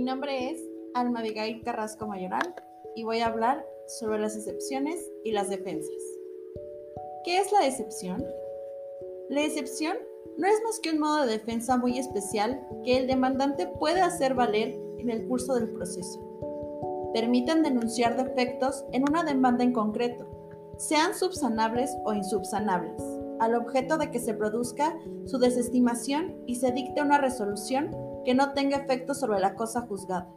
Mi nombre es Alma Abigail Carrasco Mayoral y voy a hablar sobre las excepciones y las defensas. ¿Qué es la excepción? La excepción no es más que un modo de defensa muy especial que el demandante puede hacer valer en el curso del proceso. Permiten denunciar defectos en una demanda en concreto, sean subsanables o insubsanables, al objeto de que se produzca su desestimación y se dicte una resolución que no tenga efecto sobre la cosa juzgada.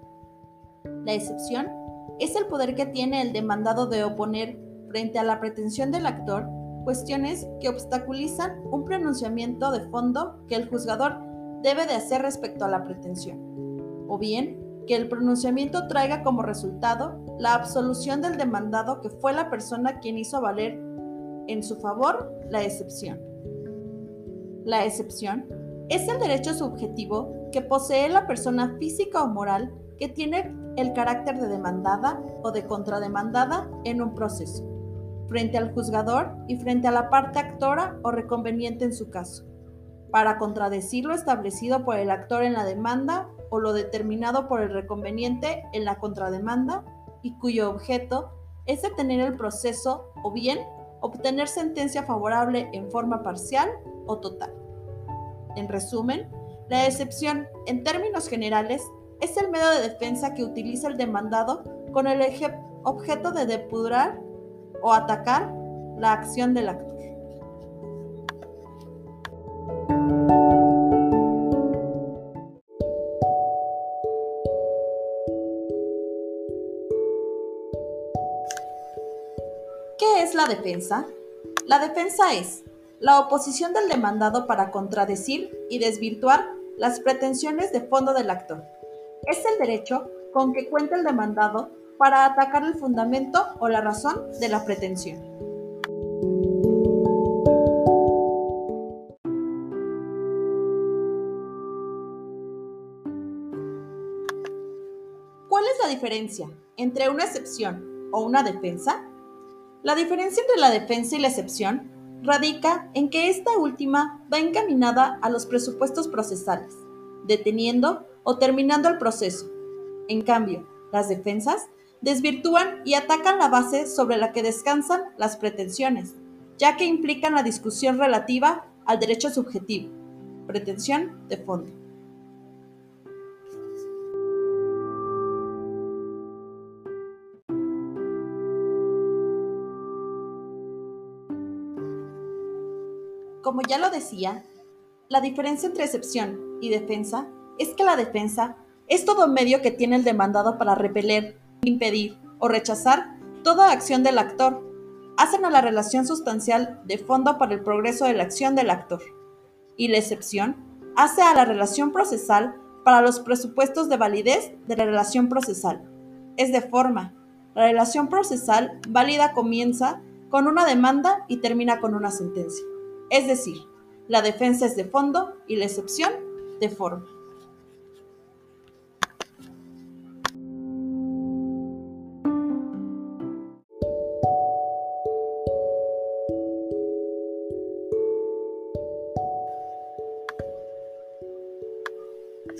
La excepción es el poder que tiene el demandado de oponer frente a la pretensión del actor cuestiones que obstaculizan un pronunciamiento de fondo que el juzgador debe de hacer respecto a la pretensión, o bien que el pronunciamiento traiga como resultado la absolución del demandado que fue la persona quien hizo valer en su favor la excepción. La excepción es el derecho subjetivo que posee la persona física o moral que tiene el carácter de demandada o de contrademandada en un proceso, frente al juzgador y frente a la parte actora o reconveniente en su caso, para contradecir lo establecido por el actor en la demanda o lo determinado por el reconveniente en la contrademanda y cuyo objeto es detener el proceso o bien obtener sentencia favorable en forma parcial o total. En resumen, la excepción, en términos generales, es el medio de defensa que utiliza el demandado con el objeto de depurar o atacar la acción del actor. ¿Qué es la defensa? La defensa es la oposición del demandado para contradecir y desvirtuar las pretensiones de fondo del actor. Es el derecho con que cuenta el demandado para atacar el fundamento o la razón de la pretensión. ¿Cuál es la diferencia entre una excepción o una defensa? La diferencia entre la defensa y la excepción radica en que esta última va encaminada a los presupuestos procesales, deteniendo o terminando el proceso. En cambio, las defensas desvirtúan y atacan la base sobre la que descansan las pretensiones, ya que implican la discusión relativa al derecho subjetivo, pretensión de fondo. Como ya lo decía, la diferencia entre excepción y defensa es que la defensa es todo medio que tiene el demandado para repeler, impedir o rechazar toda acción del actor. Hacen a la relación sustancial de fondo para el progreso de la acción del actor. Y la excepción hace a la relación procesal para los presupuestos de validez de la relación procesal. Es de forma. La relación procesal válida comienza con una demanda y termina con una sentencia. Es decir, la defensa es de fondo y la excepción de forma.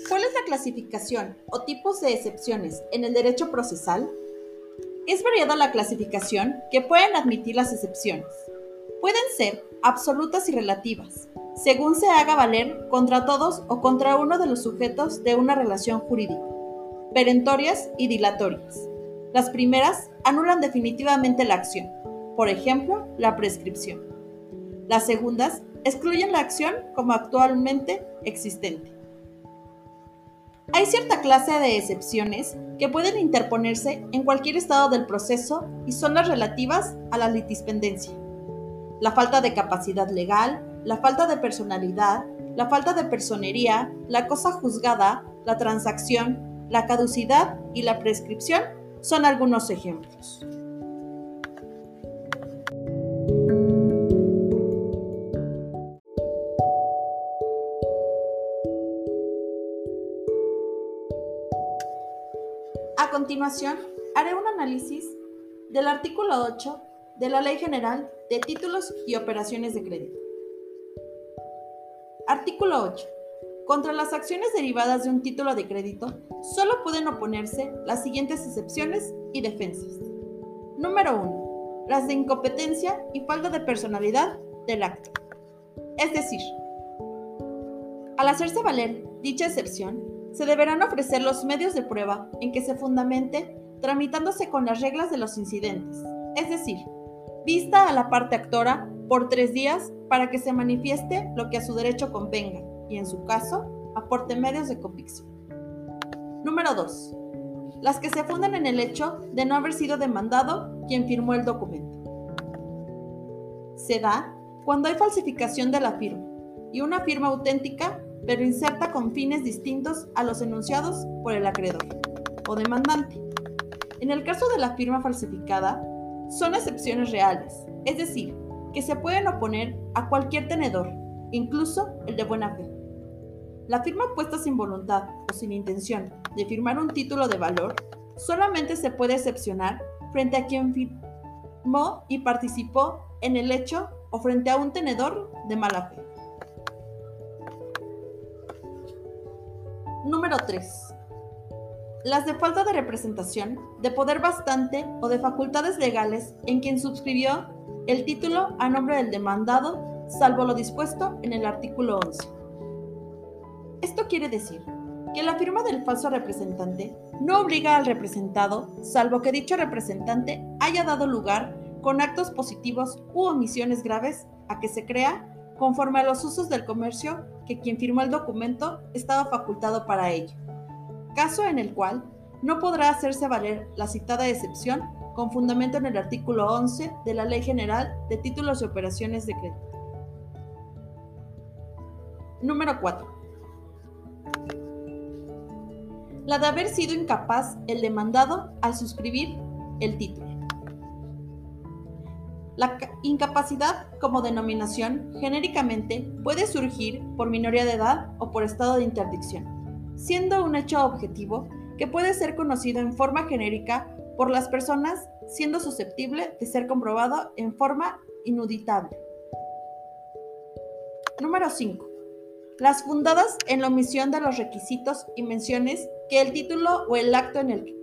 ¿Cuál es la clasificación o tipos de excepciones en el derecho procesal? Es variada la clasificación que pueden admitir las excepciones. Pueden ser absolutas y relativas, según se haga valer contra todos o contra uno de los sujetos de una relación jurídica, perentorias y dilatorias. Las primeras anulan definitivamente la acción, por ejemplo, la prescripción. Las segundas excluyen la acción como actualmente existente. Hay cierta clase de excepciones que pueden interponerse en cualquier estado del proceso y son las relativas a la litispendencia la falta de capacidad legal, la falta de personalidad, la falta de personería, la cosa juzgada, la transacción, la caducidad y la prescripción son algunos ejemplos. A continuación, haré un análisis del artículo 8 de la Ley General de Títulos y Operaciones de Crédito. Artículo 8. Contra las acciones derivadas de un título de crédito, solo pueden oponerse las siguientes excepciones y defensas. Número 1. Las de incompetencia y falta de personalidad del acto. Es decir, al hacerse valer dicha excepción, se deberán ofrecer los medios de prueba en que se fundamente tramitándose con las reglas de los incidentes, es decir, vista a la parte actora por tres días para que se manifieste lo que a su derecho convenga y, en su caso, aporte medios de convicción. Número 2. Las que se fundan en el hecho de no haber sido demandado quien firmó el documento. Se da cuando hay falsificación de la firma y una firma auténtica pero inserta con fines distintos a los enunciados por el acreedor o demandante. En el caso de la firma falsificada, son excepciones reales, es decir, que se pueden oponer a cualquier tenedor, incluso el de buena fe. La firma puesta sin voluntad o sin intención de firmar un título de valor solamente se puede excepcionar frente a quien firmó y participó en el hecho o frente a un tenedor de mala fe. Número 3. Las de falta de representación, de poder bastante o de facultades legales en quien suscribió el título a nombre del demandado, salvo lo dispuesto en el artículo 11. Esto quiere decir que la firma del falso representante no obliga al representado, salvo que dicho representante haya dado lugar con actos positivos u omisiones graves a que se crea, conforme a los usos del comercio, que quien firmó el documento estaba facultado para ello, caso en el cual no podrá hacerse valer la citada excepción con fundamento en el artículo 11 de la Ley General de Títulos y Operaciones de Crédito. Número 4. La de haber sido incapaz el demandado al suscribir el título. La incapacidad como denominación genéricamente puede surgir por minoría de edad o por estado de interdicción, siendo un hecho objetivo que puede ser conocido en forma genérica por las personas, siendo susceptible de ser comprobado en forma inuditable. Número 5. Las fundadas en la omisión de los requisitos y menciones que el título o el acto en el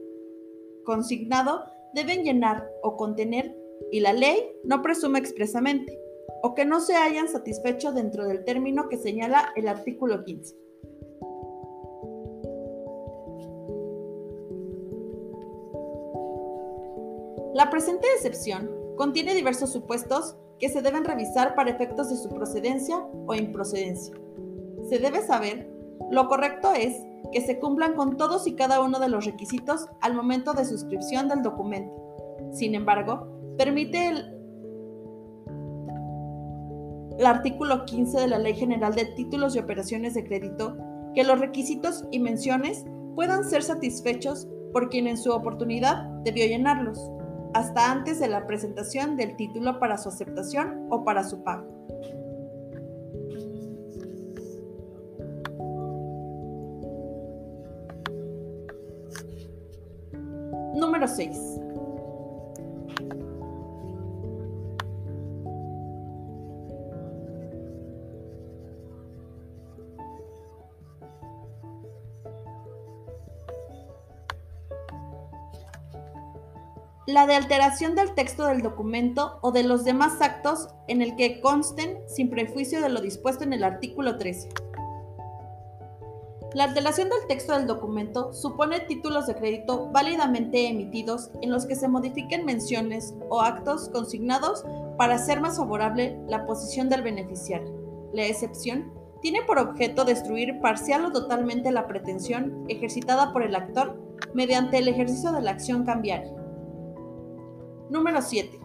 consignado deben llenar o contener y la ley no presume expresamente, o que no se hayan satisfecho dentro del término que señala el artículo 15. La presente excepción contiene diversos supuestos que se deben revisar para efectos de su procedencia o improcedencia. Se debe saber, lo correcto es que se cumplan con todos y cada uno de los requisitos al momento de suscripción del documento. Sin embargo, permite el, artículo 15 de la Ley General de Títulos y Operaciones de Crédito que los requisitos y menciones puedan ser satisfechos por quien en su oportunidad debió llenarlos, hasta antes de la presentación del título para su aceptación o para su pago. Número 6. La de alteración del texto del documento o de los demás actos en el que consten sin prejuicio de lo dispuesto en el artículo 13. La alteración del texto del documento supone títulos de crédito válidamente emitidos en los que se modifiquen menciones o actos consignados para hacer más favorable la posición del beneficiario. La excepción tiene por objeto destruir parcial o totalmente la pretensión ejercitada por el actor mediante el ejercicio de la acción cambiaria. Número 7.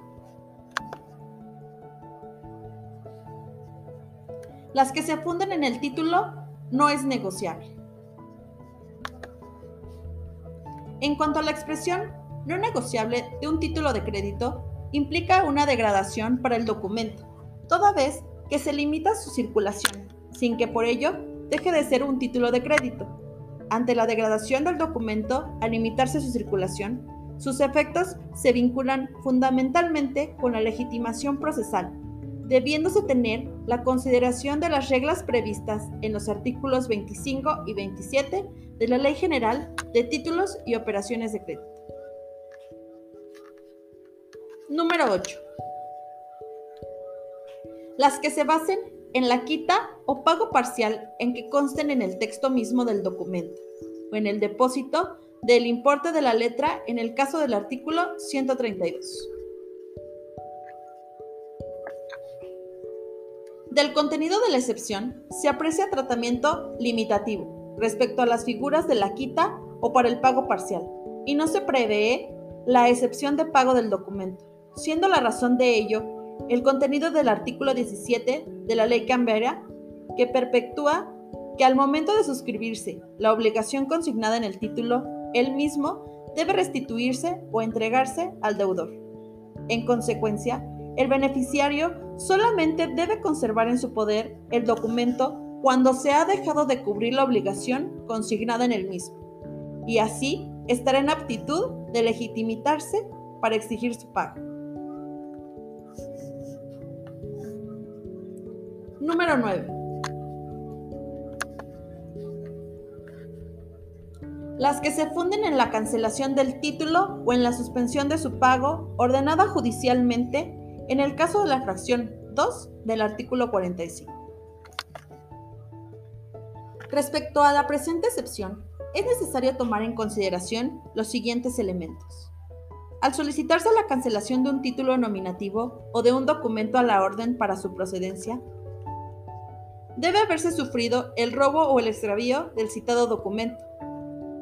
Las que se funden en el título no es negociable. En cuanto a la expresión no negociable de un título de crédito, implica una degradación para el documento, toda vez que se limita su circulación, sin que por ello deje de ser un título de crédito. Ante la degradación del documento, al limitarse su circulación, sus efectos se vinculan fundamentalmente con la legitimación procesal, debiéndose tener la consideración de las reglas previstas en los artículos 25 y 27 de la Ley General de Títulos y Operaciones de Crédito. Número 8. Las que se basen en la quita o pago parcial en que consten en el texto mismo del documento o en el depósito del importe de la letra en el caso del artículo 132. Del contenido de la excepción se aprecia tratamiento limitativo respecto a las figuras de la quita o para el pago parcial y no se prevé la excepción de pago del documento, siendo la razón de ello el contenido del artículo 17 de la ley cambiaria que perpetúa que al momento de suscribirse la obligación consignada en el título, el mismo debe restituirse o entregarse al deudor. En consecuencia, el beneficiario solamente debe conservar en su poder el documento cuando se ha dejado de cubrir la obligación consignada en el mismo, y así estará en aptitud de legitimitarse para exigir su pago. Número 9. Las que se funden en la cancelación del título o en la suspensión de su pago ordenada judicialmente en el caso de la fracción 2 del artículo 45. Respecto a la presente excepción, es necesario tomar en consideración los siguientes elementos. Al solicitarse la cancelación de un título nominativo o de un documento a la orden para su procedencia, debe haberse sufrido el robo o el extravío del citado documento.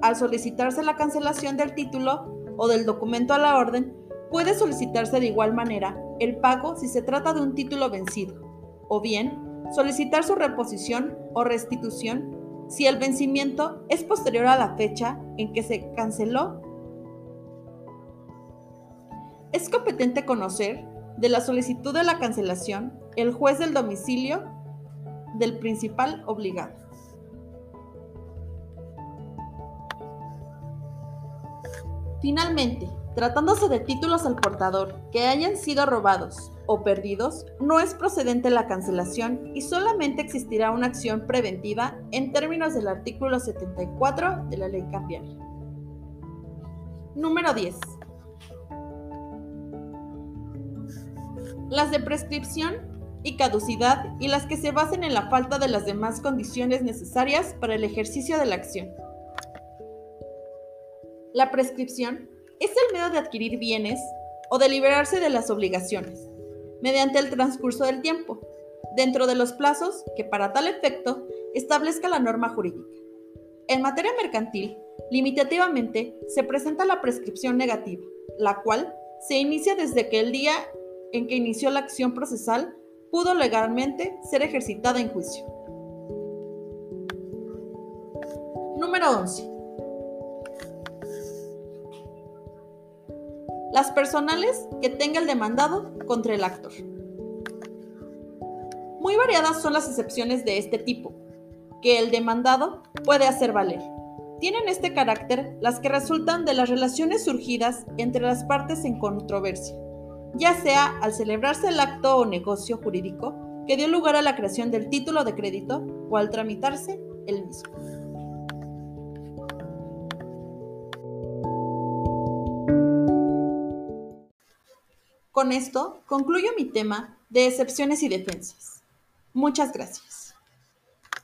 Al solicitarse la cancelación del título o del documento a la orden, puede solicitarse de igual manera el pago si se trata de un título vencido, o bien solicitar su reposición o restitución si el vencimiento es posterior a la fecha en que se canceló. Es competente conocer de la solicitud de la cancelación el juez del domicilio del principal obligado. Finalmente, Tratándose de títulos al portador que hayan sido robados o perdidos, no es procedente la cancelación y solamente existirá una acción preventiva en términos del artículo 74 de la ley cambiaria. Número 10. Las de prescripción y caducidad y las que se basen en la falta de las demás condiciones necesarias para el ejercicio de la acción. La prescripción es el medio de adquirir bienes o de liberarse de las obligaciones, mediante el transcurso del tiempo, dentro de los plazos que para tal efecto establezca la norma jurídica. En materia mercantil, limitativamente se presenta la prescripción negativa, la cual se inicia desde que el día en que inició la acción procesal pudo legalmente ser ejercitada en juicio. Número 11. Las personales que tenga el demandado contra el actor. Muy variadas son las excepciones de este tipo, que el demandado puede hacer valer. Tienen este carácter las que resultan de las relaciones surgidas entre las partes en controversia, ya sea al celebrarse el acto o negocio jurídico que dio lugar a la creación del título de crédito o al tramitarse el mismo. Con esto concluyo mi tema de excepciones y defensas. Muchas gracias.